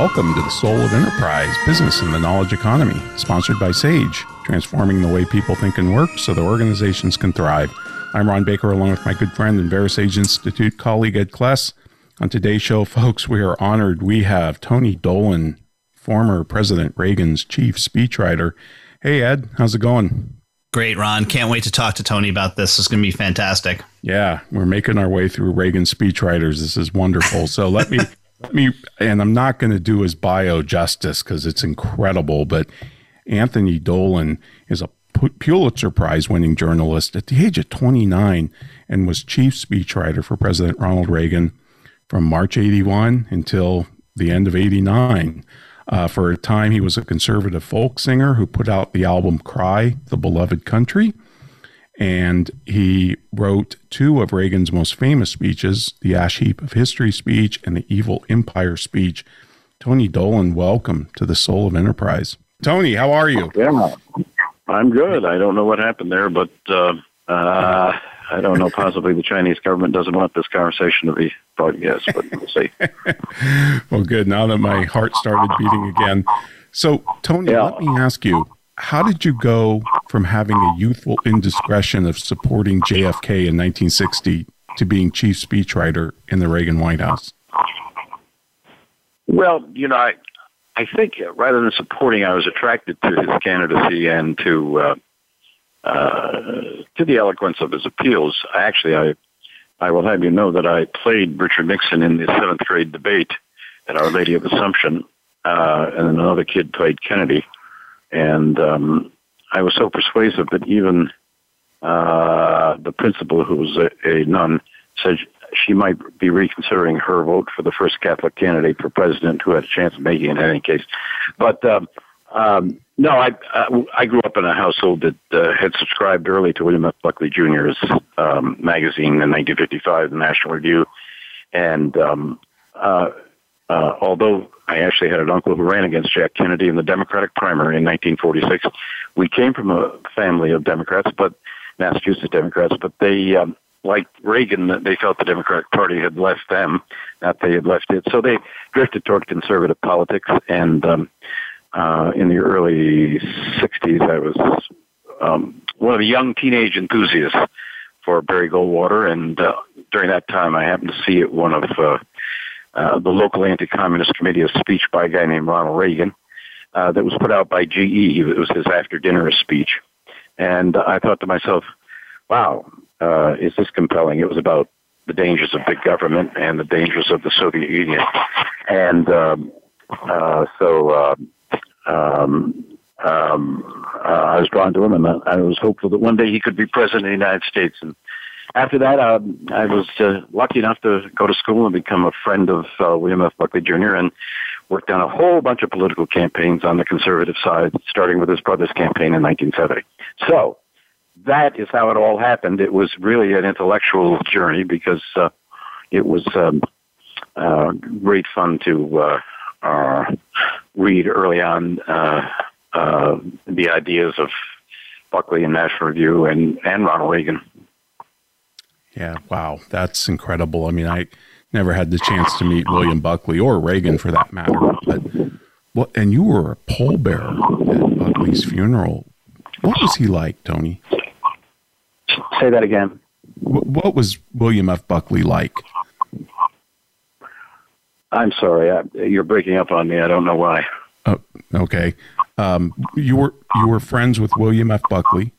Welcome to the Soul of Enterprise Business in the Knowledge Economy, sponsored by SAGE, transforming the way people think and work so their organizations can thrive. I'm Ron Baker, along with my good friend and VeraSage Institute colleague Ed Kless. On today's show, folks, we are honored. We have Tony Dolan, former President Reagan's chief speechwriter. Hey, Ed, how's it going? Great, Ron. Can't wait to talk to Tony about this. It's going to be fantastic. Yeah, we're making our way through Reagan speechwriters. This is wonderful. So let me let me, and I'm not going to do his bio justice because it's incredible, but Anthony Dolan is a Pulitzer Prize winning journalist at the age of 29 and was chief speechwriter for President Ronald Reagan from March 81 until the end of 89. Uh, for a time, he was a conservative folk singer who put out the album Cry, The Beloved Country and he wrote two of Reagan's most famous speeches the Ash Heap of History speech and the Evil Empire speech. Tony Dolan, welcome to the Soul of Enterprise. Tony, how are you? Yeah, I'm good. I don't know what happened there, but uh, uh, I don't know. Possibly the Chinese government doesn't want this conversation to be broadcast, but we'll see. well, good. Now that my heart started beating again. So, Tony, yeah. let me ask you how did you go from having a youthful indiscretion of supporting JFK in 1960 to being chief speechwriter in the Reagan White House? Well, you know, I, I think rather than supporting, I was attracted to his candidacy and to uh, uh, to the eloquence of his appeals. Actually, I I will have you know that I played Richard Nixon in the seventh grade debate at Our Lady of Assumption, uh, and another kid played Kennedy. And um, I was so persuasive that even uh, the principal, who was a, a nun, said she might be reconsidering her vote for the first Catholic candidate for president who had a chance of making it in any case. But um, um, no, I, I I grew up in a household that uh, had subscribed early to William F. Buckley Jr.'s um, magazine in 1955, the National Review, and um, uh, uh, although I actually had an uncle who ran against Jack Kennedy in the Democratic primary in 1946. We came from a family of Democrats, but Massachusetts Democrats, but they, um, like Reagan, they felt the Democratic Party had left them, not they had left it. So they drifted toward conservative politics. And um, uh, in the early 60s, I was um, one of the young teenage enthusiasts for Barry Goldwater. And uh, during that time, I happened to see it one of uh, uh, the local anti-communist committee, a speech by a guy named Ronald Reagan uh, that was put out by GE. It was his after-dinner speech, and I thought to myself, "Wow, uh, is this compelling?" It was about the dangers of big government and the dangers of the Soviet Union, and um, uh, so. Uh, um, um, uh, I was drawn to him, and I was hopeful that one day he could be president of the United States. And after that, uh, I was uh, lucky enough to go to school and become a friend of uh, William F. Buckley Jr. and worked on a whole bunch of political campaigns on the conservative side, starting with his brother's campaign in 1970. So that is how it all happened. It was really an intellectual journey because uh, it was um, uh, great fun to uh, uh, read early on uh, uh, the ideas of Buckley and National Review and, and Ronald Reagan. Yeah, wow, that's incredible. I mean, I never had the chance to meet William Buckley or Reagan for that matter. But what? And you were a pallbearer at Buckley's funeral. What was he like, Tony? Say that again. What was William F. Buckley like? I'm sorry, I, you're breaking up on me. I don't know why. Oh, okay. Um, you were you were friends with William F. Buckley.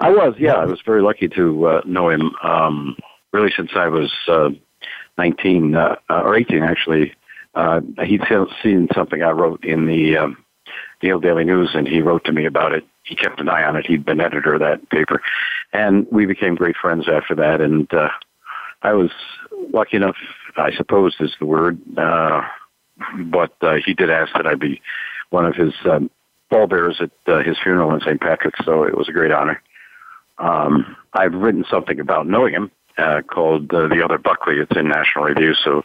I was, yeah. I was very lucky to uh, know him um, really since I was uh, 19 uh, or 18, actually. Uh, he'd seen something I wrote in the um, Yale Daily News, and he wrote to me about it. He kept an eye on it. He'd been editor of that paper, and we became great friends after that. And uh, I was lucky enough I suppose is the word. Uh, but uh, he did ask that I be one of his um, pallbearers at uh, his funeral in St. Patrick's, so it was a great honor. Um, I've written something about knowing him uh, called uh, The Other Buckley. It's in National Review, so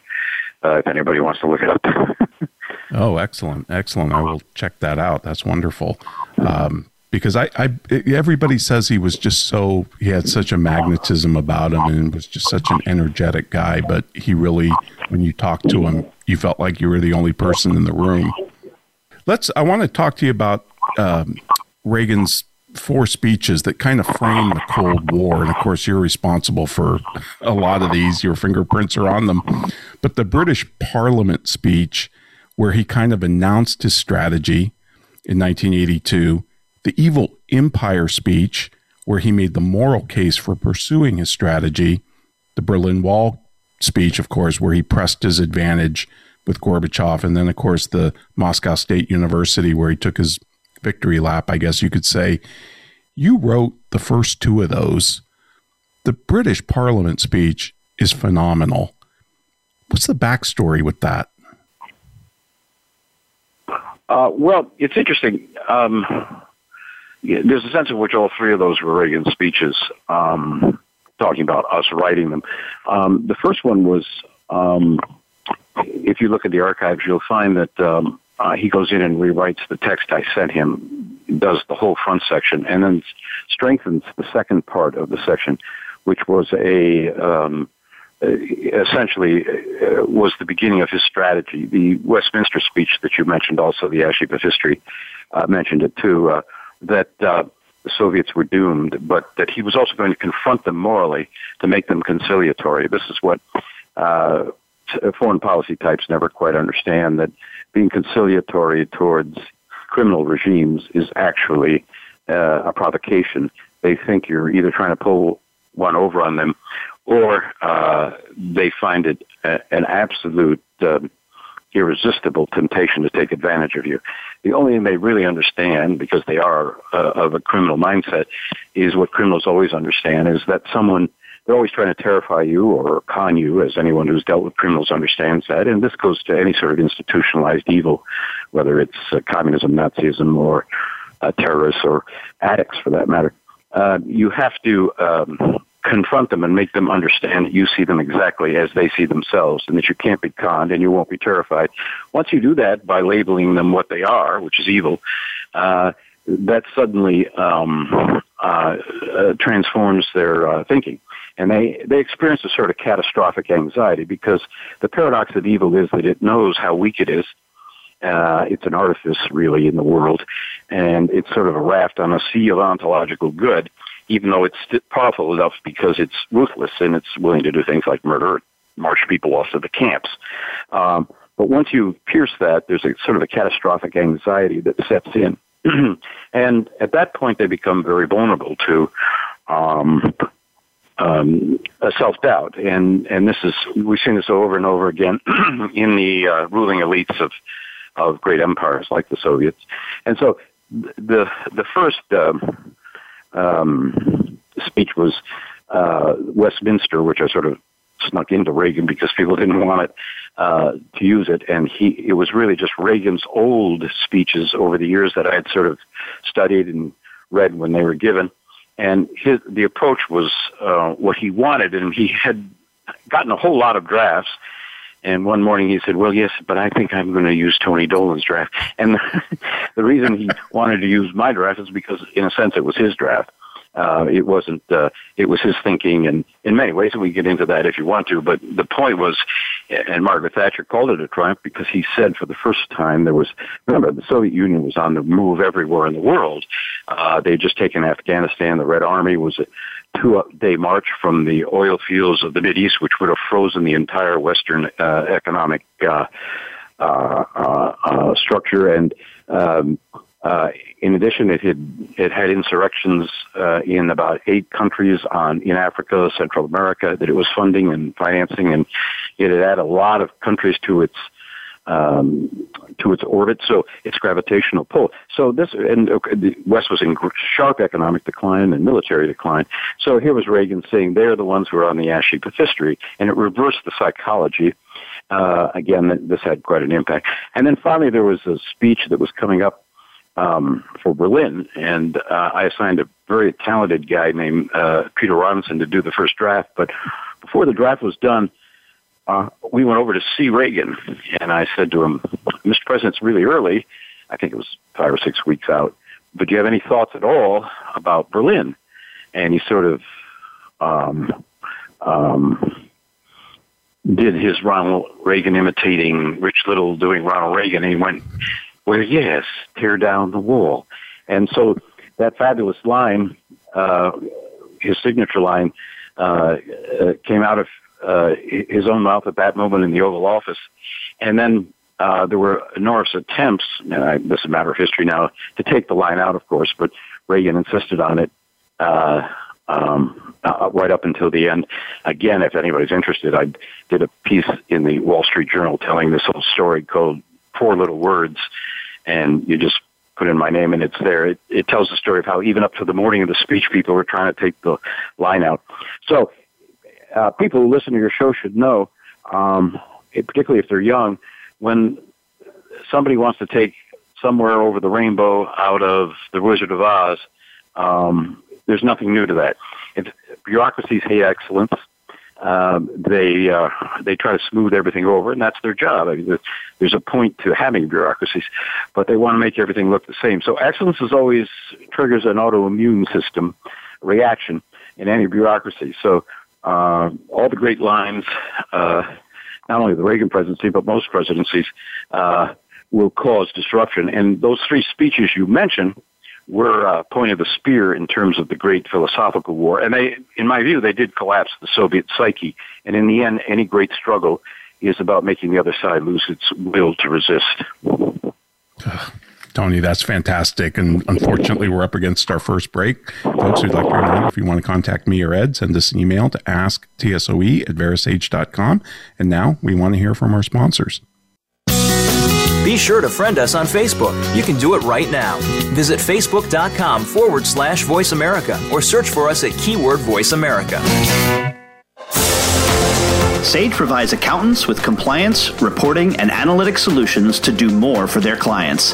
uh, if anybody wants to look it up. oh, excellent. Excellent. I will check that out. That's wonderful. Um, because I, I, everybody says he was just so, he had such a magnetism about him and was just such an energetic guy. But he really, when you talked to him, you felt like you were the only person in the room. Let's, I want to talk to you about um, Reagan's four speeches that kind of frame the Cold War. And of course, you're responsible for a lot of these, your fingerprints are on them. But the British Parliament speech, where he kind of announced his strategy in 1982, the Evil Empire speech, where he made the moral case for pursuing his strategy, the Berlin Wall speech, of course, where he pressed his advantage with Gorbachev, and then, of course, the Moscow State University, where he took his victory lap, I guess you could say. You wrote the first two of those. The British Parliament speech is phenomenal. What's the backstory with that? Uh, well, it's interesting. Um, yeah, there's a sense in which all three of those were Reagan speeches, um, talking about us writing them. Um, the first one was, um, if you look at the archives, you'll find that um, uh, he goes in and rewrites the text I sent him, does the whole front section, and then strengthens the second part of the section, which was a um, essentially uh, was the beginning of his strategy. The Westminster speech that you mentioned, also the Ash of History, uh, mentioned it too. Uh, that uh, the Soviets were doomed, but that he was also going to confront them morally to make them conciliatory. This is what uh, foreign policy types never quite understand that being conciliatory towards criminal regimes is actually uh, a provocation. They think you're either trying to pull one over on them or uh, they find it a, an absolute um, irresistible temptation to take advantage of you. The only thing they really understand, because they are uh, of a criminal mindset, is what criminals always understand is that someone they're always trying to terrify you or con you, as anyone who's dealt with criminals understands that. And this goes to any sort of institutionalized evil, whether it's uh, communism, Nazism, or uh, terrorists or addicts for that matter. Uh, you have to um, confront them and make them understand that you see them exactly as they see themselves and that you can't be conned and you won't be terrified. Once you do that by labeling them what they are, which is evil, uh, that suddenly um, uh, uh, transforms their uh, thinking. And they, they experience a sort of catastrophic anxiety because the paradox of evil is that it knows how weak it is. Uh, it's an artifice, really, in the world, and it's sort of a raft on a sea of ontological good even though it's powerful enough because it's ruthless and it's willing to do things like murder, march people off to the camps. Um, but once you pierce that, there's a sort of a catastrophic anxiety that sets in. and at that point, they become very vulnerable to um, um, self doubt. And, and this is, we've seen this over and over again in the uh, ruling elites of, of great empires like the Soviets. And so the, the first, um, um, speech was uh, Westminster, which I sort of snuck into Reagan because people didn't want it uh, to use it, and he it was really just Reagan's old speeches over the years that I had sort of studied and read when they were given, and his the approach was uh, what he wanted, and he had gotten a whole lot of drafts. And one morning he said, "Well, yes, but I think I'm going to use Tony Dolan's draft." And the, the reason he wanted to use my draft is because, in a sense, it was his draft. Uh, it wasn't. Uh, it was his thinking, and in many ways, and we get into that if you want to. But the point was, and Margaret Thatcher called it a triumph because he said for the first time there was. Remember, the Soviet Union was on the move everywhere in the world. Uh, they had just taken Afghanistan. The Red Army was a two-day march from the oil fields of the Mid East, which would have frozen the entire Western uh, economic uh, uh, structure, and um, uh, in addition, it had it had insurrections uh, in about eight countries on in Africa, Central America that it was funding and financing, and it had added a lot of countries to its um, to its orbit, so its gravitational pull. So this and okay, the West was in sharp economic decline and military decline. So here was Reagan saying they're the ones who are on the ash heap of history, and it reversed the psychology uh, again, this had quite an impact. And then finally, there was a speech that was coming up um, for Berlin, and uh, I assigned a very talented guy named uh, Peter Robinson to do the first draft. But before the draft was done, uh, we went over to see Reagan, and I said to him, "Mr. President, it's really early. I think it was five or six weeks out. But do you have any thoughts at all about Berlin?" And he sort of um, um, did his Ronald Reagan imitating Rich Little doing Ronald Reagan. And he went, well, yes, tear down the wall. And so that fabulous line, uh, his signature line, uh, uh, came out of uh, his own mouth at that moment in the Oval Office. And then uh, there were enormous attempts, and I, this is a matter of history now, to take the line out, of course, but Reagan insisted on it. Uh, um, uh, right up until the end. Again, if anybody's interested, I did a piece in the Wall Street Journal telling this whole story called Four Little Words, and you just put in my name and it's there. It, it tells the story of how even up to the morning of the speech, people were trying to take the line out. So, uh, people who listen to your show should know, um, it, particularly if they're young, when somebody wants to take somewhere over the rainbow out of the Wizard of Oz, um, there's nothing new to that. If bureaucracies hate excellence. Um, they uh, they try to smooth everything over, and that's their job. I mean, there's a point to having bureaucracies, but they want to make everything look the same. So excellence is always triggers an autoimmune system reaction in any bureaucracy. So uh, all the great lines, uh, not only the Reagan presidency but most presidencies, uh, will cause disruption. And those three speeches you mentioned were uh, point of the spear in terms of the great philosophical war. And they, in my view, they did collapse the Soviet psyche. And in the end, any great struggle is about making the other side lose its will to resist. Tony, that's fantastic. And unfortunately, we're up against our first break. Folks, we'd like to remind if you want to contact me or Ed, send us an email to asktsoe at verasage.com. And now we want to hear from our sponsors. Be sure to friend us on Facebook. You can do it right now. Visit facebook.com forward slash voice America or search for us at keyword voice America. Sage provides accountants with compliance, reporting, and analytic solutions to do more for their clients.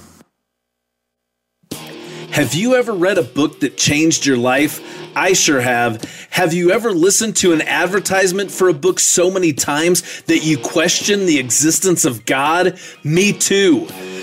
Have you ever read a book that changed your life? I sure have. Have you ever listened to an advertisement for a book so many times that you question the existence of God? Me too.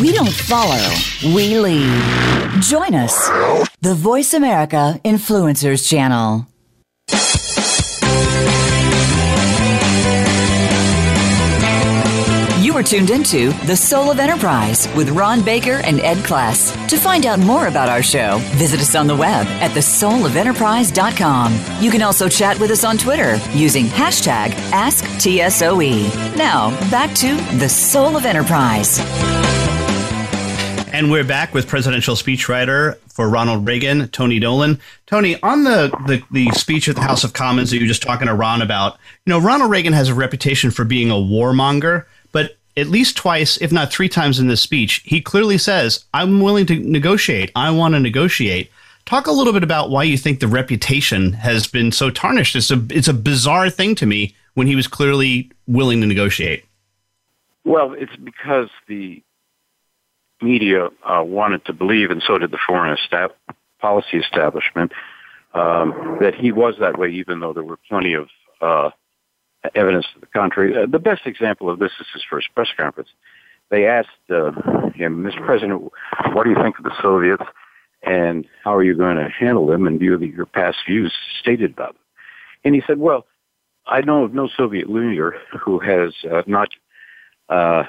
We don't follow, we lead. Join us, the Voice America Influencers Channel. You are tuned into The Soul of Enterprise with Ron Baker and Ed Kless. To find out more about our show, visit us on the web at thesoulofenterprise.com. You can also chat with us on Twitter using hashtag AskTSOE. Now, back to The Soul of Enterprise. And we're back with presidential speechwriter for Ronald Reagan, Tony Dolan. Tony, on the, the, the speech at the House of Commons that you were just talking to Ron about, you know, Ronald Reagan has a reputation for being a warmonger, but at least twice, if not three times in this speech, he clearly says, I'm willing to negotiate. I want to negotiate. Talk a little bit about why you think the reputation has been so tarnished. It's a, it's a bizarre thing to me when he was clearly willing to negotiate. Well, it's because the media uh, wanted to believe, and so did the foreign estab- policy establishment, um, that he was that way, even though there were plenty of uh, evidence to the contrary. Uh, the best example of this is his first press conference. they asked uh, him, Mr. President, what do you think of the Soviets, and how are you going to handle them in view of your past views stated about them? And he said, well, I know of no Soviet leader who has uh, not uh,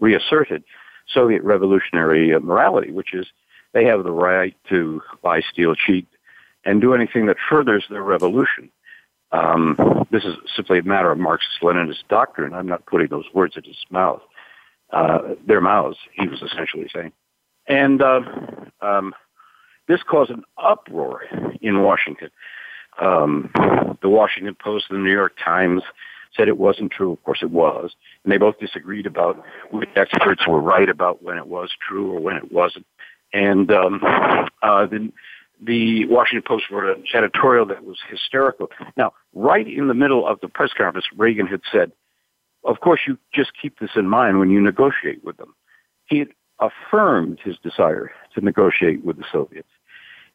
reasserted Soviet revolutionary morality, which is they have the right to lie, steal, cheat, and do anything that furthers their revolution. Um, this is simply a matter of Marxist-Leninist doctrine. I'm not putting those words in his mouth, uh, their mouths. He was essentially saying, and uh, um, this caused an uproar in Washington. Um, the Washington Post the New York Times said it wasn't true. Of course, it was, and they both disagreed about which experts were right about when it was true or when it wasn't. And um, uh, the the Washington Post wrote an editorial that was hysterical. Now, right in the middle of the press conference, Reagan had said, of course, you just keep this in mind when you negotiate with them. He had affirmed his desire to negotiate with the Soviets.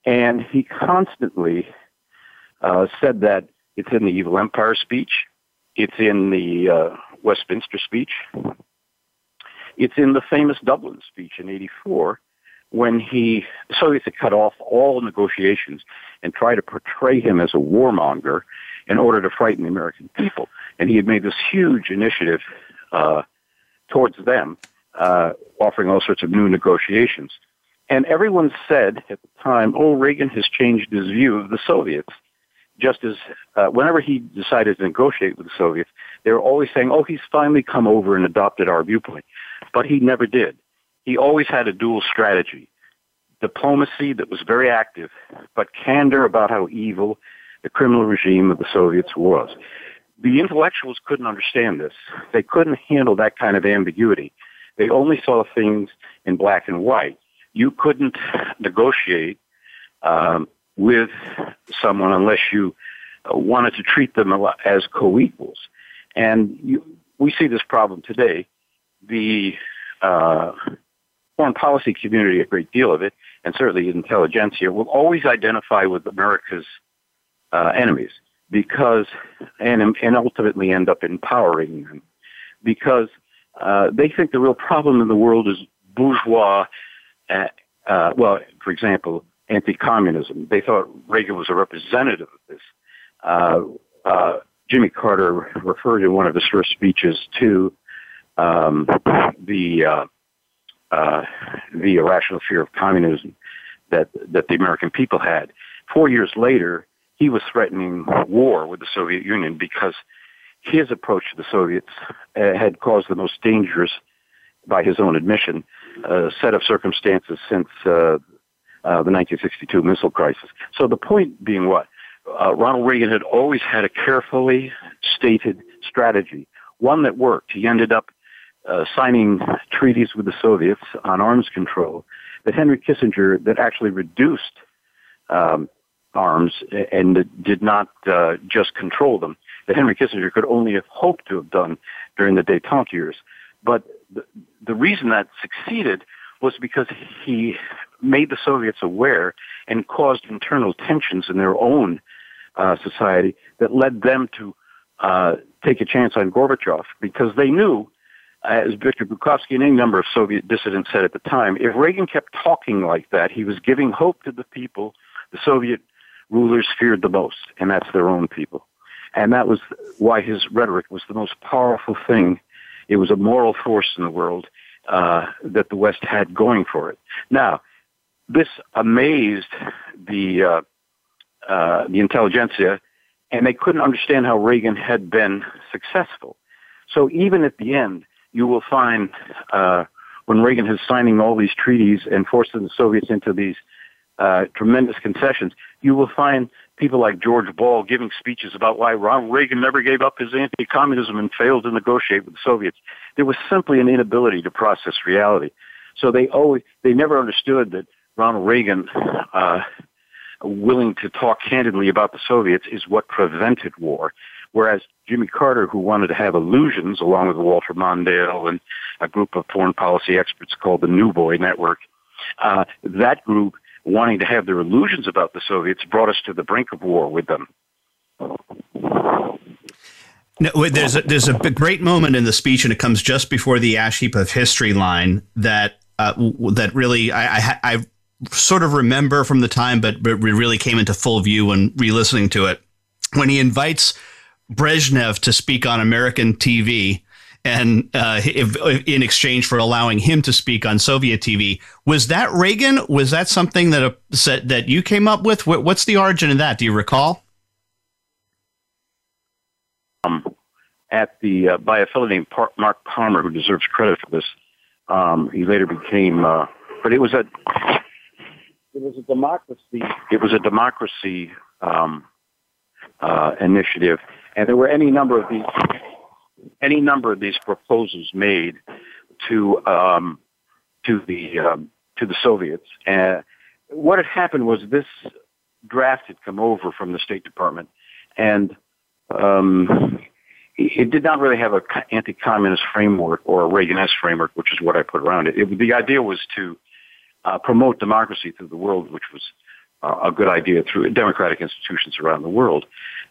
And he constantly uh, said that it's in the Evil Empire speech, it's in the uh, Westminster speech, it's in the famous Dublin speech in 84, when he, the Soviets had cut off all negotiations and tried to portray him as a warmonger in order to frighten the American people. And he had made this huge initiative uh, towards them, uh, offering all sorts of new negotiations. And everyone said at the time, oh, Reagan has changed his view of the Soviets. Just as uh, whenever he decided to negotiate with the Soviets, they were always saying, oh, he's finally come over and adopted our viewpoint. But he never did he always had a dual strategy. Diplomacy that was very active, but candor about how evil the criminal regime of the Soviets was. The intellectuals couldn't understand this. They couldn't handle that kind of ambiguity. They only saw things in black and white. You couldn't negotiate um, with someone unless you uh, wanted to treat them as co-equals. And you, we see this problem today. The uh, foreign policy community a great deal of it, and certainly intelligentsia, will always identify with America's uh, enemies because, and, and ultimately end up empowering them because uh, they think the real problem in the world is bourgeois, uh, uh, well, for example, anti-communism. They thought Reagan was a representative of this. Uh, uh, Jimmy Carter referred in one of his first speeches to um, the uh, uh, the irrational fear of communism that that the American people had. Four years later, he was threatening war with the Soviet Union because his approach to the Soviets uh, had caused the most dangerous, by his own admission, uh, set of circumstances since uh, uh, the 1962 missile crisis. So the point being what? Uh, Ronald Reagan had always had a carefully stated strategy, one that worked. He ended up uh, signing treaties with the Soviets on arms control that Henry Kissinger that actually reduced um, arms and did not uh, just control them. That Henry Kissinger could only have hoped to have done during the détente years. But the, the reason that succeeded was because he made the Soviets aware and caused internal tensions in their own uh, society that led them to uh, take a chance on Gorbachev because they knew as Viktor Bukovsky and any number of Soviet dissidents said at the time, if Reagan kept talking like that, he was giving hope to the people the Soviet rulers feared the most, and that's their own people. And that was why his rhetoric was the most powerful thing. It was a moral force in the world uh, that the West had going for it. Now, this amazed the uh, uh, the intelligentsia, and they couldn't understand how Reagan had been successful. So even at the end, you will find uh, when Reagan is signing all these treaties and forcing the Soviets into these uh, tremendous concessions, you will find people like George Ball giving speeches about why Ronald Reagan never gave up his anti-communism and failed to negotiate with the Soviets. There was simply an inability to process reality. So they always, they never understood that Ronald Reagan, uh, willing to talk candidly about the Soviets is what prevented war. Whereas Jimmy Carter, who wanted to have illusions, along with Walter Mondale and a group of foreign policy experts called the New Boy Network, uh, that group wanting to have their illusions about the Soviets brought us to the brink of war with them. No, there's a, there's a great moment in the speech, and it comes just before the ash heap of history line that uh, that really I, I, I sort of remember from the time, but but really came into full view when re-listening to it when he invites Brezhnev to speak on American TV and uh, if, in exchange for allowing him to speak on Soviet TV. Was that Reagan? Was that something that uh, that you came up with? What's the origin of that? Do you recall? Um, at the uh, by a fellow named Mark Palmer, who deserves credit for this. Um, he later became, uh, but it was a it was a democracy. It was a democracy um, uh, initiative, and there were any number of these any number of these proposals made to um, to the um, to the Soviets. And what had happened was this draft had come over from the State Department, and um, it did not really have an anti-communist framework or a Reaganist framework, which is what I put around it. it the idea was to uh, promote democracy through the world, which was uh, a good idea through democratic institutions around the world,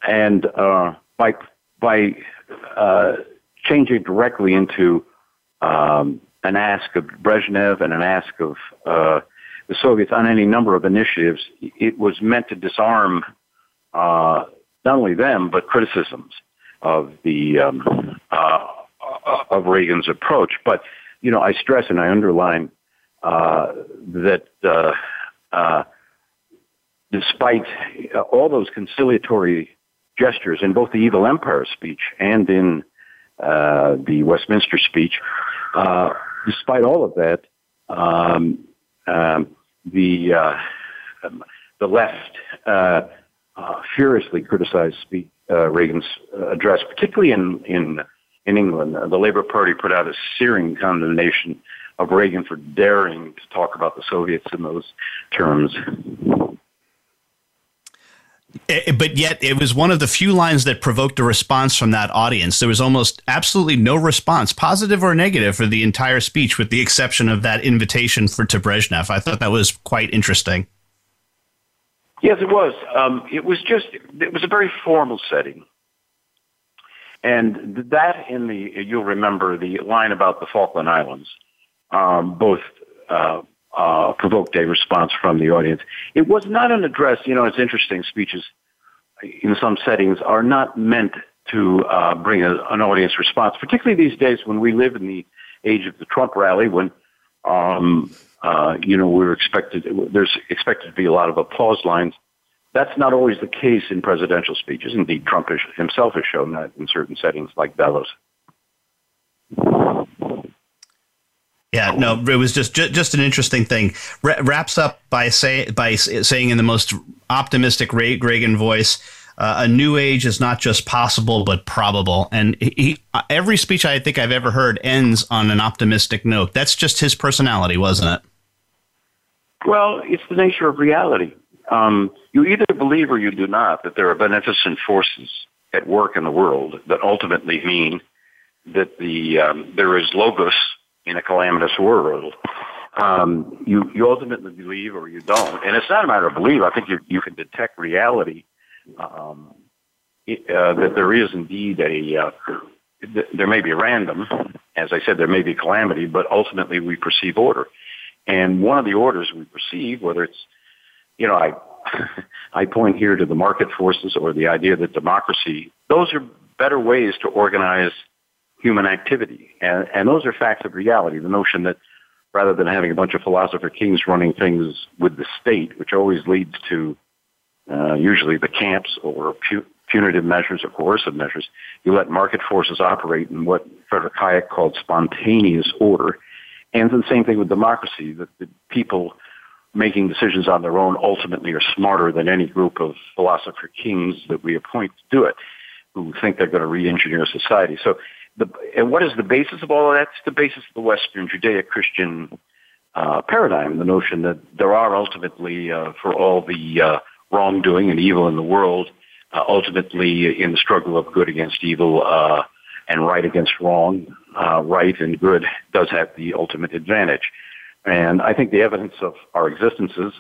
and uh, by by uh, changing directly into um, an ask of Brezhnev and an ask of uh, the Soviets on any number of initiatives, it was meant to disarm uh, not only them but criticisms of the um, uh, of Reagan's approach. But you know, I stress and I underline that uh, uh, despite all those conciliatory gestures in both the Evil Empire speech and in uh, the Westminster speech, uh, despite all of that, um, um, the the left furiously criticized speech uh, Reagan's uh, address, particularly in in in England. Uh, the Labour Party put out a searing condemnation of Reagan for daring to talk about the Soviets in those terms. Eh, eh, but yet, it was one of the few lines that provoked a response from that audience. There was almost absolutely no response, positive or negative, for the entire speech, with the exception of that invitation for to Brezhnev. I thought that was quite interesting. Yes, it was. Um, it was just, it was a very formal setting. And that in the, you'll remember the line about the Falkland Islands, um, both uh, uh, provoked a response from the audience. It was not an address, you know, it's interesting, speeches in some settings are not meant to uh, bring a, an audience response, particularly these days when we live in the age of the Trump rally, when um, uh, you know, we're expected, there's expected to be a lot of applause lines. That's not always the case in presidential speeches. Indeed, Trump himself has shown that in certain settings like Davos. Yeah, no, it was just just an interesting thing. wraps up by say by saying in the most optimistic Reagan voice, uh, "A new age is not just possible but probable." And he, every speech I think I've ever heard ends on an optimistic note. That's just his personality, wasn't it? Well, it's the nature of reality. Um, you either believe or you do not that there are beneficent forces at work in the world that ultimately mean that the um, there is logos in a calamitous world. Um, you you ultimately believe or you don't, and it's not a matter of belief. I think you you can detect reality um, it, uh, that there is indeed a uh, th- there may be random, as I said, there may be calamity, but ultimately we perceive order. And one of the orders we perceive, whether it's, you know, I, I point here to the market forces or the idea that democracy, those are better ways to organize human activity. And, and those are facts of reality. The notion that rather than having a bunch of philosopher kings running things with the state, which always leads to uh, usually the camps or pu- punitive measures or coercive measures, you let market forces operate in what Frederick Hayek called spontaneous order and the same thing with democracy, that the people making decisions on their own ultimately are smarter than any group of philosopher kings that we appoint to do it, who think they're going to re-engineer society. So, the, and what is the basis of all of that? It's the basis of the Western Judeo-Christian uh, paradigm, the notion that there are ultimately, uh, for all the uh, wrongdoing and evil in the world, uh, ultimately in the struggle of good against evil, uh, and right against wrong, uh, right and good does have the ultimate advantage. And I think the evidence of our existences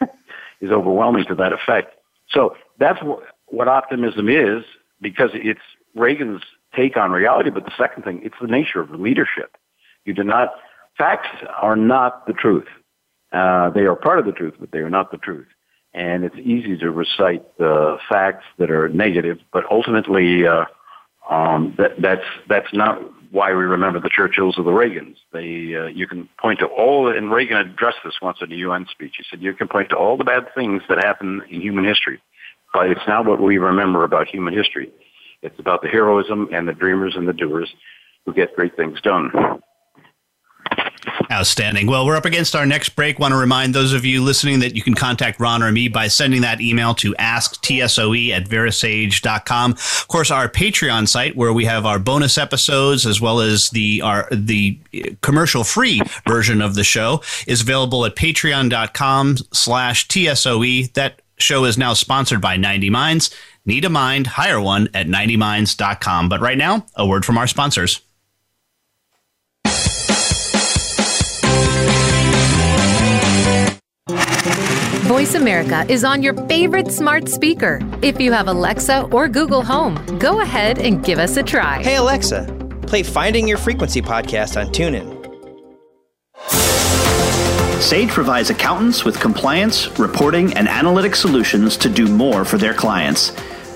is overwhelming to that effect. So that's what optimism is because it's Reagan's take on reality, but the second thing, it's the nature of leadership. You do not, facts are not the truth. Uh, they are part of the truth, but they are not the truth. And it's easy to recite the facts that are negative, but ultimately, uh, um, that, that's that's not why we remember the Churchills or the Reagans. They, uh, you can point to all, and Reagan addressed this once in a UN speech. He said, you can point to all the bad things that happen in human history, but it's not what we remember about human history. It's about the heroism and the dreamers and the doers who get great things done. Outstanding. Well, we're up against our next break. Want to remind those of you listening that you can contact Ron or me by sending that email to asktsoe at verasage.com. Of course, our Patreon site where we have our bonus episodes as well as the our the commercial free version of the show is available at patreon.com slash TSOE. That show is now sponsored by 90 Minds. Need a mind? Hire one at 90minds.com. But right now, a word from our sponsors. Voice America is on your favorite smart speaker. If you have Alexa or Google Home, go ahead and give us a try. Hey, Alexa, play Finding Your Frequency podcast on TuneIn. Sage provides accountants with compliance, reporting, and analytic solutions to do more for their clients.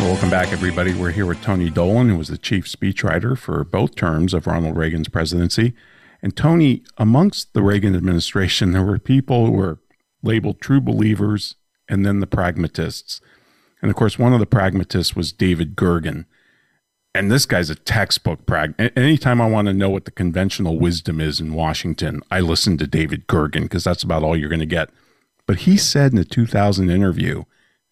Welcome back, everybody. We're here with Tony Dolan, who was the chief speechwriter for both terms of Ronald Reagan's presidency. And Tony, amongst the Reagan administration, there were people who were labeled true believers and then the pragmatists. And of course, one of the pragmatists was David Gergen. And this guy's a textbook prag. Anytime I want to know what the conventional wisdom is in Washington, I listen to David Gergen because that's about all you're going to get. But he said in a 2000 interview,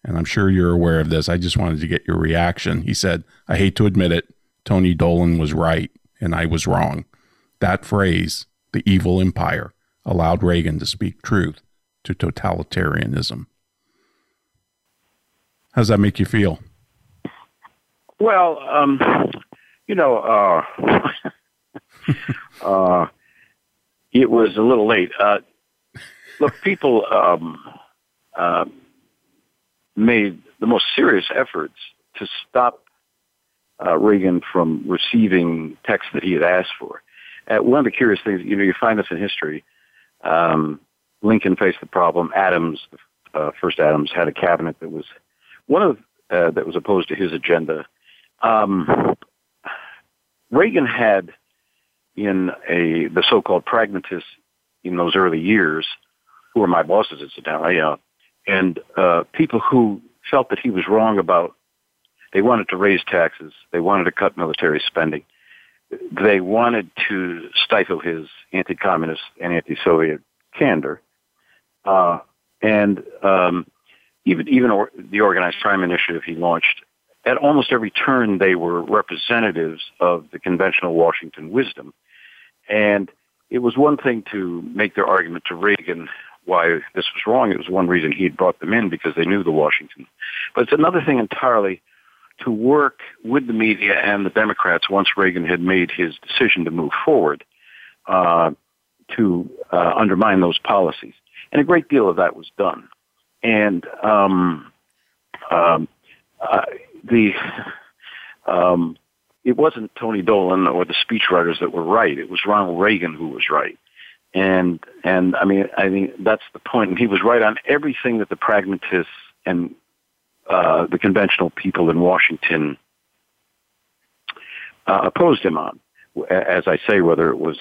and I'm sure you're aware of this, I just wanted to get your reaction. He said, I hate to admit it, Tony Dolan was right and I was wrong. That phrase, the evil empire, allowed Reagan to speak truth to totalitarianism. How does that make you feel? Well, um, you know, uh, uh, it was a little late. Uh, look, people um, uh, made the most serious efforts to stop uh, Reagan from receiving texts that he had asked for. Uh, one of the curious things, you know, you find this in history. Um, Lincoln faced the problem. Adams, uh, first Adams, had a cabinet that was one of uh, that was opposed to his agenda. Um, Reagan had in a the so-called pragmatists in those early years, who were my bosses, incidentally, uh, and uh, people who felt that he was wrong about. They wanted to raise taxes. They wanted to cut military spending. They wanted to stifle his anti-communist and anti-Soviet candor. Uh, and um, even even or, the organized crime initiative he launched, at almost every turn they were representatives of the conventional Washington wisdom. And it was one thing to make their argument to Reagan why this was wrong. It was one reason he had brought them in because they knew the Washington. But it's another thing entirely to work with the media and the Democrats once Reagan had made his decision to move forward uh, to uh, undermine those policies. And a great deal of that was done. And um, um, uh, the um, it wasn't Tony Dolan or the speechwriters that were right. It was Ronald Reagan who was right. And and I mean I think that's the point. And he was right on everything that the pragmatists and uh, the conventional people in Washington uh, opposed him on. As I say, whether it was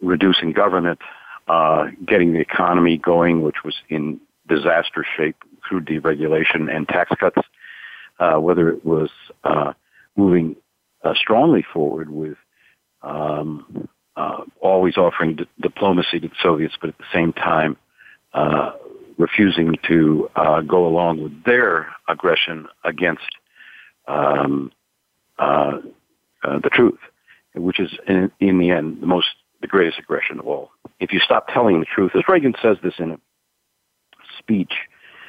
reducing government, uh, getting the economy going, which was in disaster shape through deregulation and tax cuts, uh, whether it was uh, moving uh, strongly forward with um, uh, always offering di- diplomacy to the Soviets, but at the same time uh, refusing to uh, go along with their aggression against um, uh, uh, the truth, which is in, in the end the most the greatest aggression of all. If you stop telling the truth, as Reagan says this in a speech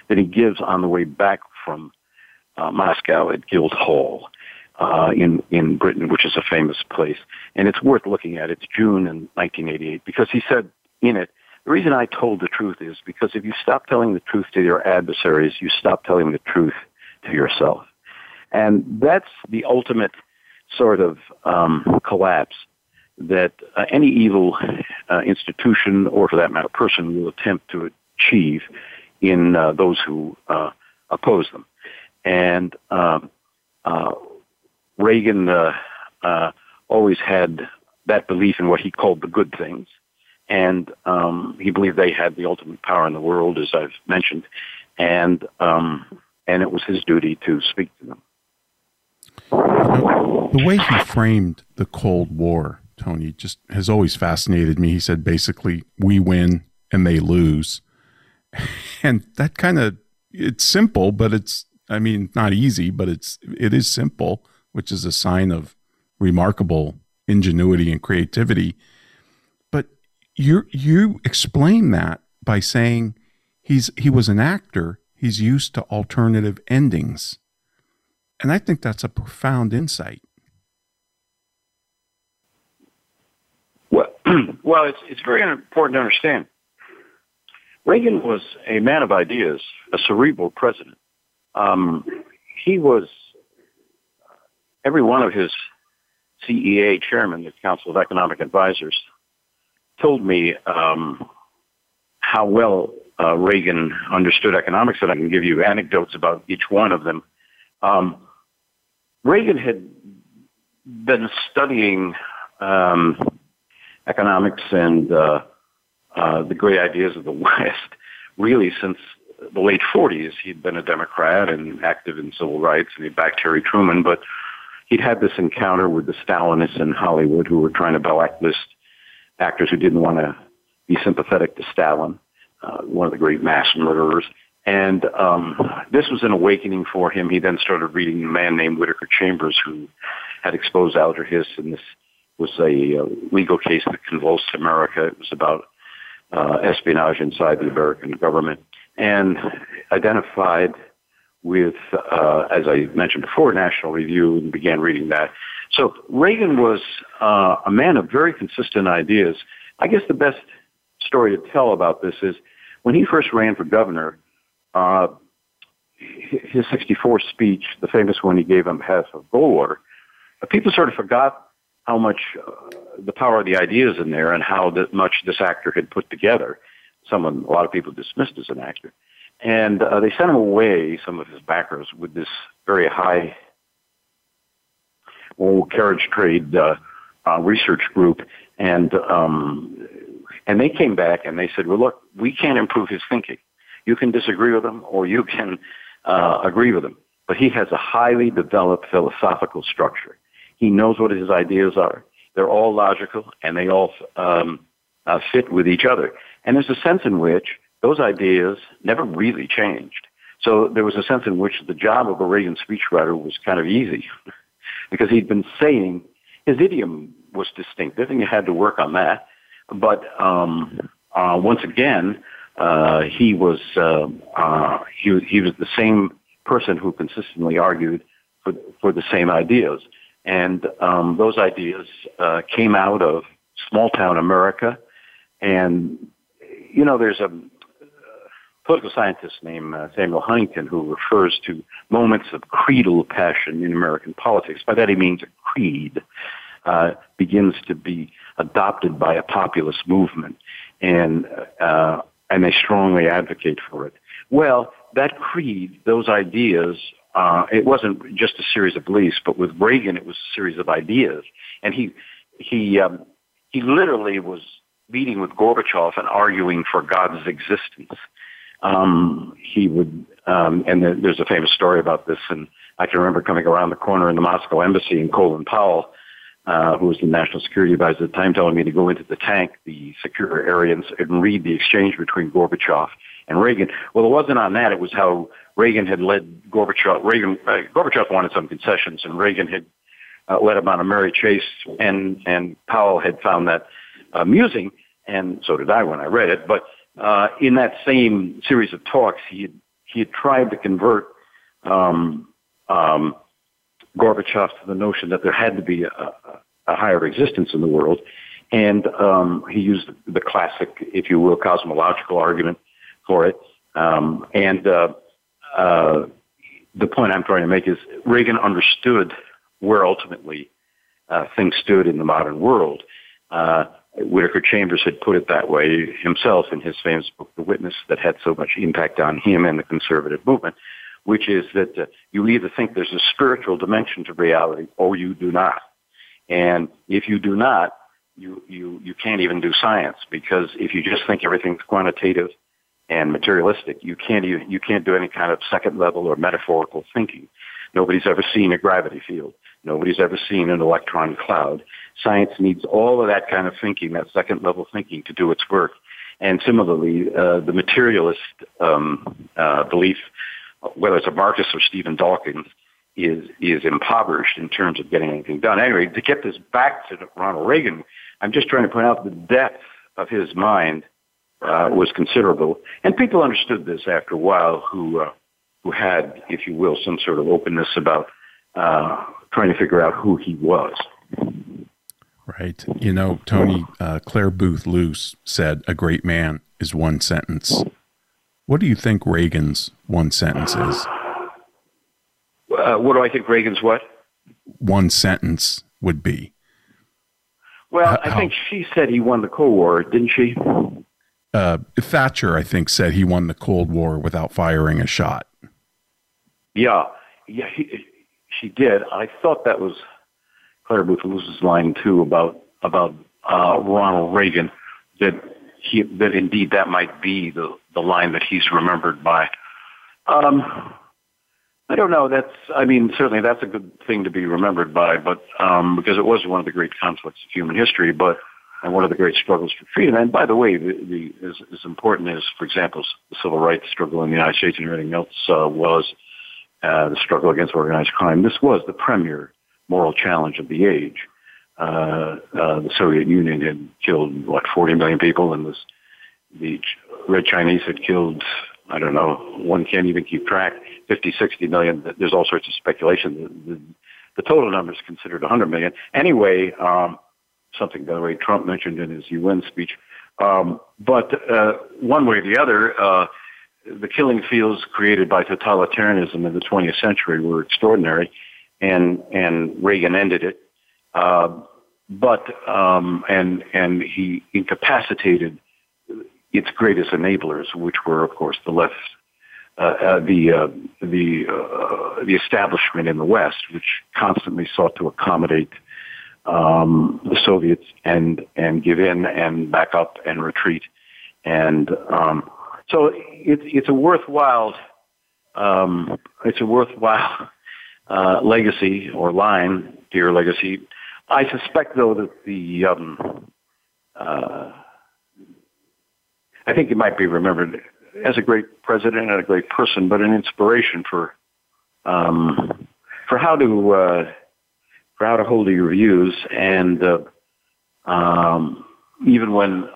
that he gives on the way back from uh, Moscow at Guildhall, uh, in in Britain, which is a famous place, and it's worth looking at. It's June in 1988 because he said in it, the reason I told the truth is because if you stop telling the truth to your adversaries, you stop telling the truth to yourself, and that's the ultimate sort of um, collapse that uh, any evil uh, institution, or for that matter, person, will attempt to achieve in uh, those who uh, oppose them. And um, uh, Reagan uh, uh, always had that belief in what he called the good things, and um, he believed they had the ultimate power in the world, as I've mentioned, and um, and it was his duty to speak to them. The way he framed the Cold War, Tony, just has always fascinated me. He said basically, we win and they lose. And that kind of, it's simple, but it's, I mean, not easy, but it's, it is simple which is a sign of remarkable ingenuity and creativity. But you you explain that by saying he's he was an actor, he's used to alternative endings. And I think that's a profound insight. Well, well, it's it's very important to understand. Reagan was a man of ideas, a cerebral president. Um, he was every one of his CEA chairmen, the Council of Economic Advisors, told me um, how well uh, Reagan understood economics, and I can give you anecdotes about each one of them. Um, Reagan had been studying um, economics and uh, uh, the great ideas of the West really since the late 40s. He'd been a Democrat and active in civil rights, and he backed Harry Truman, but he'd had this encounter with the Stalinists in Hollywood who were trying to blacklist actors who didn't want to be sympathetic to Stalin, uh, one of the great mass murderers. And um, this was an awakening for him. He then started reading a man named Whittaker Chambers who had exposed Alger Hiss, and this was a uh, legal case that convulsed America. It was about uh, espionage inside the American government and identified with, uh, as I mentioned before, National Review and began reading that. So Reagan was uh, a man of very consistent ideas. I guess the best story to tell about this is when he first ran for governor, uh, his 64 speech, the famous one he gave on behalf of Goldwater, uh, people sort of forgot how much uh, the power of the ideas in there and how much this actor had put together. Someone a lot of people dismissed as an actor. And uh, they sent him away, some of his backers, with this very high old carriage trade uh, uh, research group. And, um, and they came back and they said, well, look, we can't improve his thinking. You can disagree with him or you can uh, agree with him. But he has a highly developed philosophical structure. He knows what his ideas are. They're all logical and they all um, uh, fit with each other. And there's a sense in which those ideas never really changed. So there was a sense in which the job of a Reagan speechwriter was kind of easy because he'd been saying his idiom was distinctive and you had to work on that. But um, uh, once again, uh, he was uh, uh, he he was the same person who consistently argued for for the same ideas, and um, those ideas uh, came out of small town America, and you know there's a political scientist named uh, Samuel Huntington who refers to moments of creedal passion in American politics. By that he means a creed uh, begins to be adopted by a populist movement, and uh, and they strongly advocate for it. Well, that creed, those ideas, uh, it wasn't just a series of beliefs, but with Reagan, it was a series of ideas, and he he um, he literally was meeting with Gorbachev and arguing for God's existence. Um, he would, um, and there's a famous story about this, and I can remember coming around the corner in the Moscow embassy and Colin Powell uh, who was the national security advisor at the time, telling me to go into the tank, the secure area, and, and read the exchange between Gorbachev and Reagan. Well, it wasn't on that. It was how Reagan had led Gorbachev. Reagan, uh, Gorbachev wanted some concessions, and Reagan had uh, led him on a merry chase, and and Powell had found that amusing, and so did I when I read it. But uh, in that same series of talks, he had, he had tried to convert um, um, Gorbachev to the notion that there had to be a, a higher existence in the world. And um, he used the classic, if you will, cosmological argument for it. Um, and uh, uh, the point I'm trying to make is Reagan understood where ultimately uh, things stood in the modern world. Whittaker Chambers had put it that way himself in his famous book, The Witness, that had so much impact on him and the conservative movement, which is that uh, you either think there's a spiritual dimension to reality or you do not. And if you do not, you, you, you can't even do science because if you just think everything's quantitative and materialistic, you can't even, you can't do any kind of second level or metaphorical thinking. Nobody's ever seen a gravity field. Nobody's ever seen an electron cloud. Science needs all of that kind of thinking, that second level thinking to do its work. And similarly, uh, the materialist um, uh, belief, whether it's a Marcus or Stephen Dawkins, is is impoverished in terms of getting anything done. Anyway, to get this back to Ronald Reagan, I'm just trying to point out the depth of his mind uh, was considerable, and people understood this after a while who uh, who had, if you will, some sort of openness about uh, trying to figure out who he was. Right. You know, Tony uh, Clare Boothe Luce said, "A great man is one sentence." What do you think Reagan's one sentence is? Uh, what do I think Reagan's what? One sentence would be. Well, I think she said he won the Cold War, didn't she? Uh, Thatcher, I think, said he won the Cold War without firing a shot. Yeah, yeah, he, she did. I thought that was Clare Boothe Luce's line too about about uh, Ronald Reagan. That he that indeed that might be the the line that he's remembered by. Um, I don't know. That's, I mean, certainly that's a good thing to be remembered by, but um, because it was one of the great conflicts of human history, but and one of the great struggles for freedom. And by the way, the, the as, as important as, for example, the civil rights struggle in the United States and everything else uh, was uh, the struggle against organized crime. This was the premier moral challenge of the age. Uh, uh, the Soviet Union had killed what 40 million people, and this, the Red Chinese had killed I don't know, one can't even keep track, 50, 60 million. There's all sorts of speculation. The, the, the total number is considered 100 million. Anyway, um, something, by the way, Trump mentioned in his UN speech. Um, but uh, one way or the other, uh, the killing fields created by totalitarianism in the 20th century were extraordinary, and Reagan ended it. Uh, but um, and and he incapacitated its greatest enablers, which were, of course, the left, uh, uh, the uh, the uh, the establishment in the West, which constantly sought to accommodate um, the Soviets and and give in and back up and retreat, and um, so it's it's a worthwhile um, it's a worthwhile uh, legacy or line, dear legacy. I suspect, though, that the um, uh, I think he might be remembered as a great president and a great person, but an inspiration for um, for how to uh, for how to hold your views, and uh, um, even when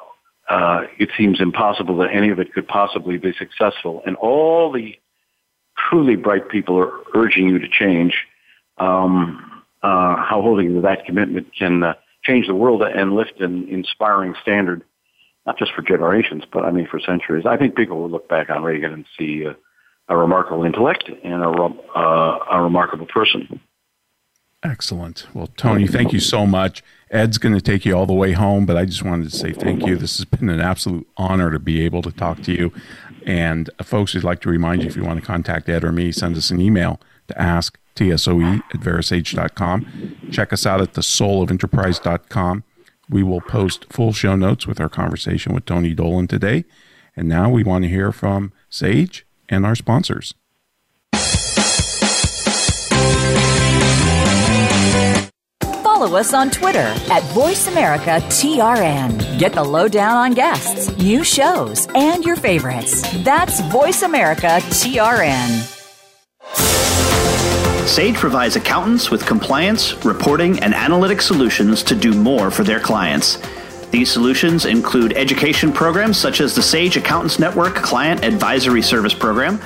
uh, it seems impossible that any of it could possibly be successful. And all the truly bright people are urging you to change. Um, uh, how holding to that commitment can uh, change the world and lift an inspiring standard, not just for generations, but I mean for centuries. I think people will look back on Reagan and see uh, a remarkable intellect and a, uh, a remarkable person. Excellent. Well, Tony, thank you so much. Ed's going to take you all the way home, but I just wanted to say thank you. This has been an absolute honor to be able to talk to you. And folks, we'd like to remind you if you want to contact Ed or me, send us an email to ask tsoe at verasage.com. Check us out at thesoulofenterprise.com. We will post full show notes with our conversation with Tony Dolan today. And now we want to hear from Sage and our sponsors. Follow us on Twitter at VoiceAmericaTRN. Get the lowdown on guests, new shows, and your favorites. That's Voice America TRN. Sage provides accountants with compliance, reporting, and analytic solutions to do more for their clients. These solutions include education programs such as the Sage Accountants Network Client Advisory Service Program.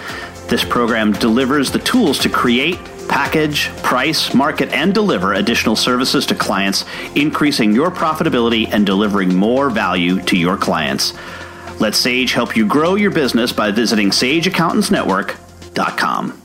This program delivers the tools to create, package, price, market, and deliver additional services to clients, increasing your profitability and delivering more value to your clients. Let Sage help you grow your business by visiting sageaccountantsnetwork.com.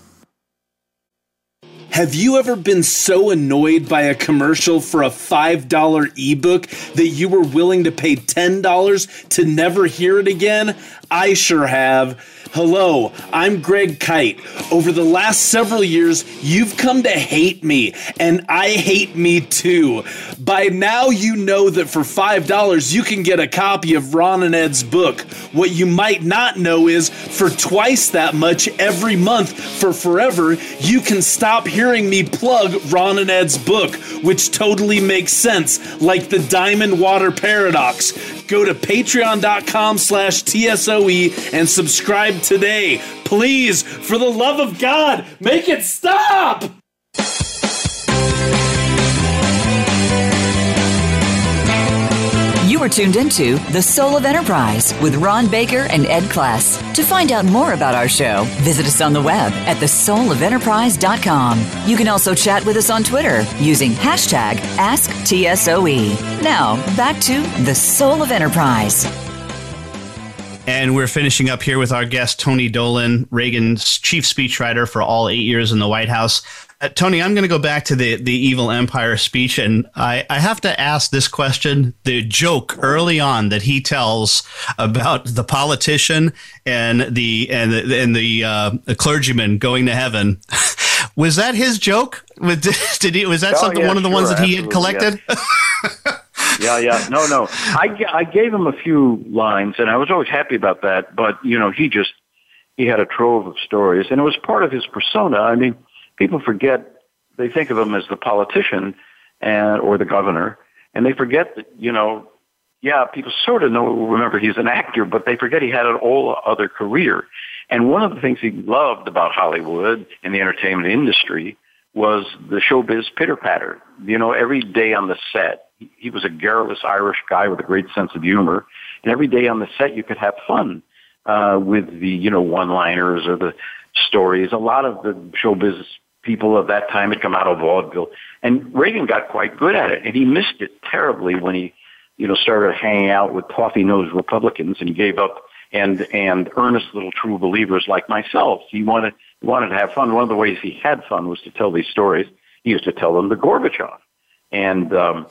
Have you ever been so annoyed by a commercial for a $5 ebook that you were willing to pay $10 to never hear it again? I sure have. Hello, I'm Greg Kite. Over the last several years, you've come to hate me, and I hate me too. By now, you know that for $5, you can get a copy of Ron and Ed's book. What you might not know is for twice that much every month for forever, you can stop hearing me plug Ron and Ed's book, which totally makes sense, like the Diamond Water Paradox. Go to patreon.com slash TSOE and subscribe today. Please, for the love of God, make it stop! You are tuned into The Soul of Enterprise with Ron Baker and Ed Kless. To find out more about our show, visit us on the web at thesoulofenterprise.com. You can also chat with us on Twitter using hashtag AskTSOE. Now, back to The Soul of Enterprise. And we're finishing up here with our guest, Tony Dolan, Reagan's chief speechwriter for all eight years in the White House. Uh, Tony, I'm going to go back to the, the evil empire speech, and I, I have to ask this question. The joke early on that he tells about the politician and the and the, and the, uh, the clergyman going to heaven was that his joke? Did he, was that Oh, something yeah, one of the sure, ones that he had collected? yeah, yeah. No, no. I, I gave him a few lines, and I was always happy about that. But you know, he just he had a trove of stories, and it was part of his persona. I mean, people forget they think of him as the politician and or the governor, and they forget that you know. Yeah, people sort of know, remember he's an actor, but they forget he had an whole other career. And one of the things he loved about Hollywood and the entertainment industry was the showbiz pitter patter. You know, every day on the set, he- was a garrulous Irish guy with a great sense of humor, and every day on the set you could have fun uh, with the you know one-liners or the stories. A lot of the showbiz people of that time had come out of vaudeville, and Reagan got quite good at it, and he missed it terribly when he you know started hanging out with toffee-nosed Republicans and gave up and and earnest little true believers like myself. He wanted he wanted to have fun. One of the ways he had fun was to tell these stories. He used to tell them to Gorbachev, and um,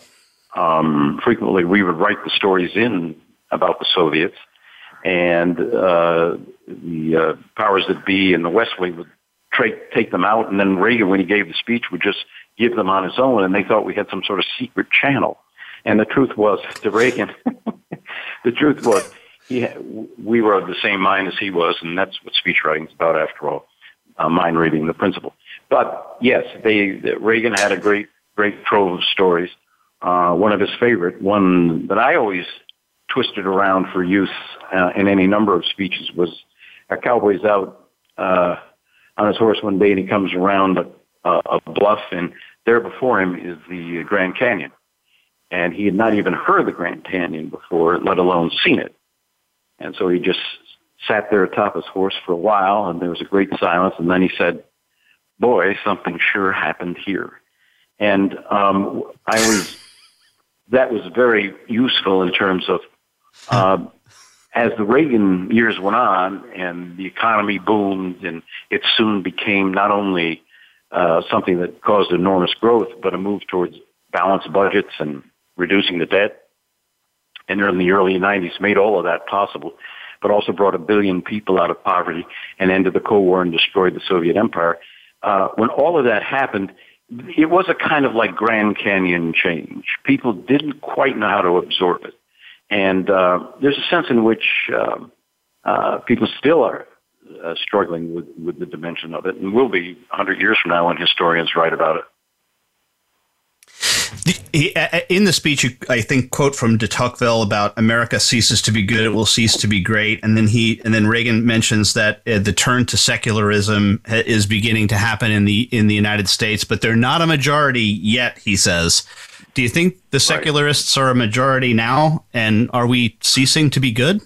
um, frequently we would write the stories in about the Soviets, and uh, the uh, powers that be in the West Wing would tra- take them out, and then Reagan, when he gave the speech, would just give them on his own, and they thought we had some sort of secret channel. And the truth was, to Reagan, the truth was, he we were of the same mind as he was, and that's what speechwriting is about, after all, uh, mind reading the principle. But yes, they Reagan had a great, great trove of stories. Uh, one of his favorite, one that I always twisted around for use uh, in any number of speeches, was a cowboy's out uh, on his horse one day, and he comes around a, a bluff, and there before him is the Grand Canyon and he had not even heard the Grand Canyon before, let alone seen it. And so he just sat there atop his horse for a while, and there was a great silence, and then he said, "Boy, something sure happened here." And um, I was that was very useful in terms of uh, as the Reagan years went on and the economy boomed, and it soon became not only uh, something that caused enormous growth, but a move towards balanced budgets and reducing the debt. And in the early 90s made all of that possible, but also brought a billion people out of poverty and ended the Cold War and destroyed the Soviet Empire. Uh, when all of that happened, it was a kind of like Grand Canyon change. People didn't quite know how to absorb it. And uh, there's a sense in which uh, uh, people still are uh, struggling with, with the dimension of it and will be 100 years from now when historians write about it. In the speech, I think quote from de Tocqueville about America ceases to be good, it will cease to be great, and then he and then Reagan mentions that uh, the turn to secularism is beginning to happen in the in the United States, but they're not a majority yet. He says. Do you think the secularists are a majority now, and are we ceasing to be good?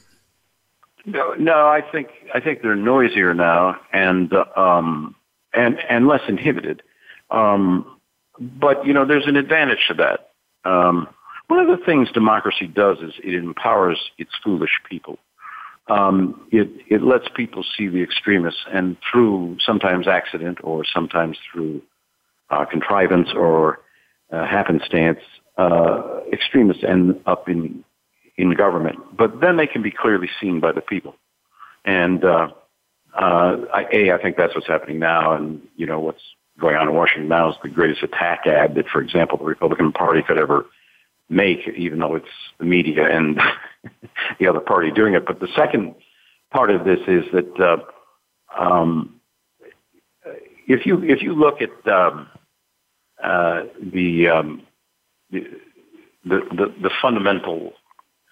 No, no. I think I think they're noisier now, and um, and and less inhibited. Um, but, you know, there's an advantage to that. Um, one of the things democracy does is it empowers its foolish people. Um, it, it lets people see the extremists and through sometimes accident or sometimes through uh, contrivance or uh, happenstance, uh, extremists end up in, in government. But then they can be clearly seen by the people. And, uh, uh, I, A, I think that's what's happening now. And, you know, what's going on in Washington now is the greatest attack ad that, for example, the Republican Party could ever make, even though it's the media and the other party doing it. But the second part of this is that uh, um, if you if you look at um, uh, the, um, the, the the fundamental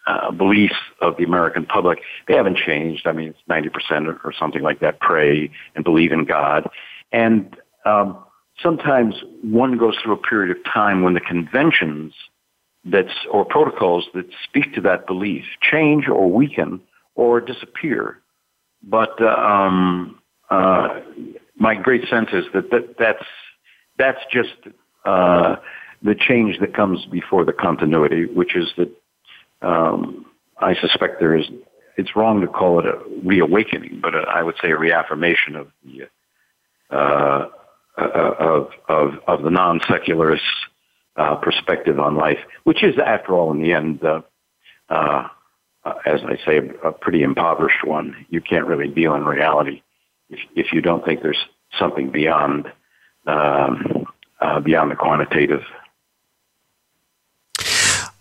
uh, beliefs of the American public, they haven't changed. I mean, it's ninety percent or something like that. Pray and believe in God, and um, sometimes one goes through a period of time when the conventions that's or protocols that speak to that belief change or weaken or disappear. But uh, um, uh, my great sense is that, that that's that's just uh, the change that comes before the continuity, which is that um, I suspect there is. It's wrong to call it a reawakening, but a, I would say a reaffirmation of the uh, uh, of, of, of the non-secularist uh, perspective on life, which is, after all, in the end, uh, uh, as I say, a, a pretty impoverished one. You can't really deal in reality if, if you don't think there's something beyond um, uh, beyond the quantitative.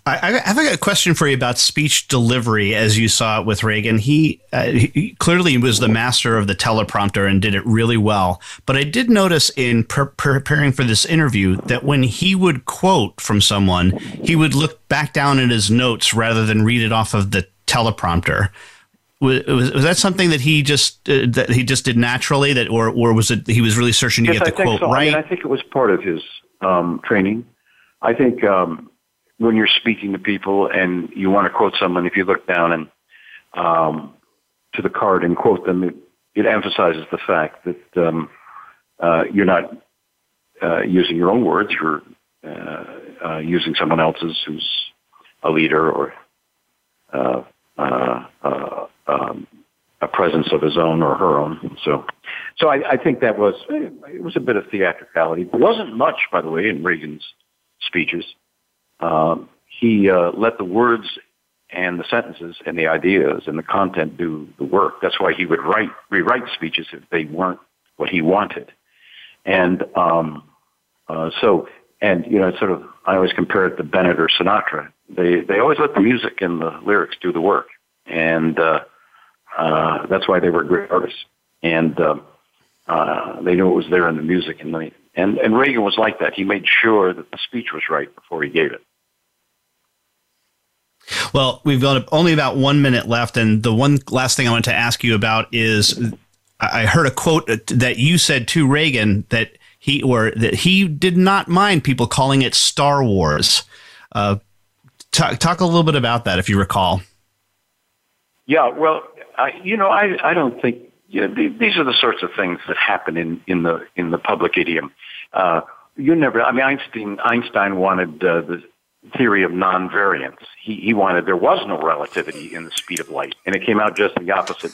I, I have a question for you about speech delivery as you saw it with Reagan. He, uh, he, clearly was the master of the teleprompter and did it really well. But I did notice in pre- preparing for this interview that when he would quote from someone, he would look back down at his notes rather than read it off of the teleprompter. Was, was, was that something that he just uh, that he just did naturally that or or was it he was really searching to yes, get the quote so. right? I, mean, I think it was part of his um, training. I think um, when you're speaking to people and you want to quote someone, if you look down and um, to the card and quote them, it, it emphasizes the fact that um, uh, you're not uh, using your own words; you're uh, uh using someone else's who's a leader or uh, uh, um, a presence of his own or her own. So, so I, I think that was it was a bit of theatricality. It wasn't much, by the way, in Reagan's speeches. Um, he uh, let the words and the sentences and the ideas and the content do the work. That's why he would write rewrite speeches if they weren't what he wanted. And um, uh, so, and you know, sort of, I always compare it to Bennett or Sinatra. They they always let the music and the lyrics do the work, and uh, uh, that's why they were great artists. And uh, uh, they knew it was there in the music and the and, and Reagan was like that. He made sure that the speech was right before he gave it. Well, we've got only about one minute left. And the one last thing I want to ask you about is I heard a quote that you said to Reagan that he or that he did not mind people calling it Star Wars. Uh, talk, talk a little bit about that if you recall. Yeah, well, I, you know, I, I don't think you know, these are the sorts of things that happen in, in the in the public idiom. Uh, you never. I mean, Einstein Einstein wanted uh, the theory of non-variance. He he wanted there was no relativity in the speed of light, and it came out just the opposite.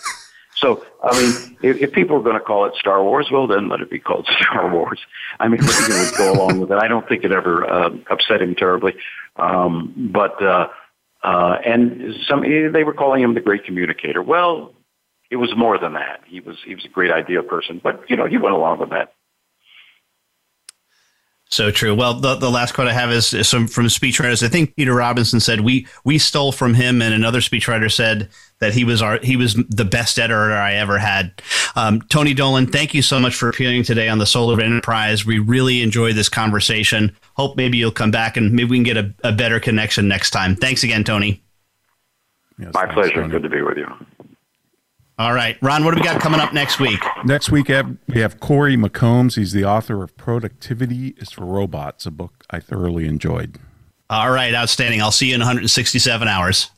So, I mean, if, if people are going to call it Star Wars, well, then let it be called Star Wars. I mean, Reagan would go along with it. I don't think it ever uh, upset him terribly. Um, but uh, uh, and some they were calling him the great communicator. Well, it was more than that. He was he was a great idea person, but you know he went along with that. So true. Well, the, the last quote I have is, is some from speechwriters. I think Peter Robinson said we we stole from him, and another speechwriter said that he was our he was the best editor I ever had. Um, Tony Dolan, thank you so much for appearing today on the Soul of Enterprise. We really enjoyed this conversation. Hope maybe you'll come back and maybe we can get a, a better connection next time. Thanks again, Tony. Yes, My pleasure. Tony. Good to be with you. All right, Ron, what do we got coming up next week? Next week, we have Corey McCombs. He's the author of Productivity is for Robots, a book I thoroughly enjoyed. All right, outstanding. I'll see you in 167 hours.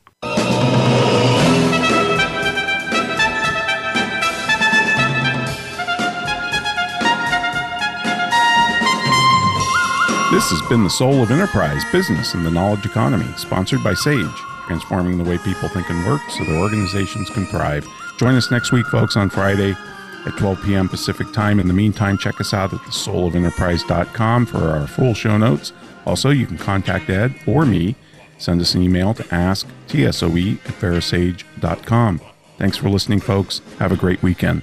This has been the Soul of Enterprise Business and the Knowledge Economy, sponsored by Sage, transforming the way people think and work so their organizations can thrive. Join us next week, folks, on Friday at 12 p.m. Pacific Time. In the meantime, check us out at thesoulofenterprise.com for our full show notes. Also, you can contact Ed or me. Send us an email to ask asktsoe at verasage.com. Thanks for listening, folks. Have a great weekend.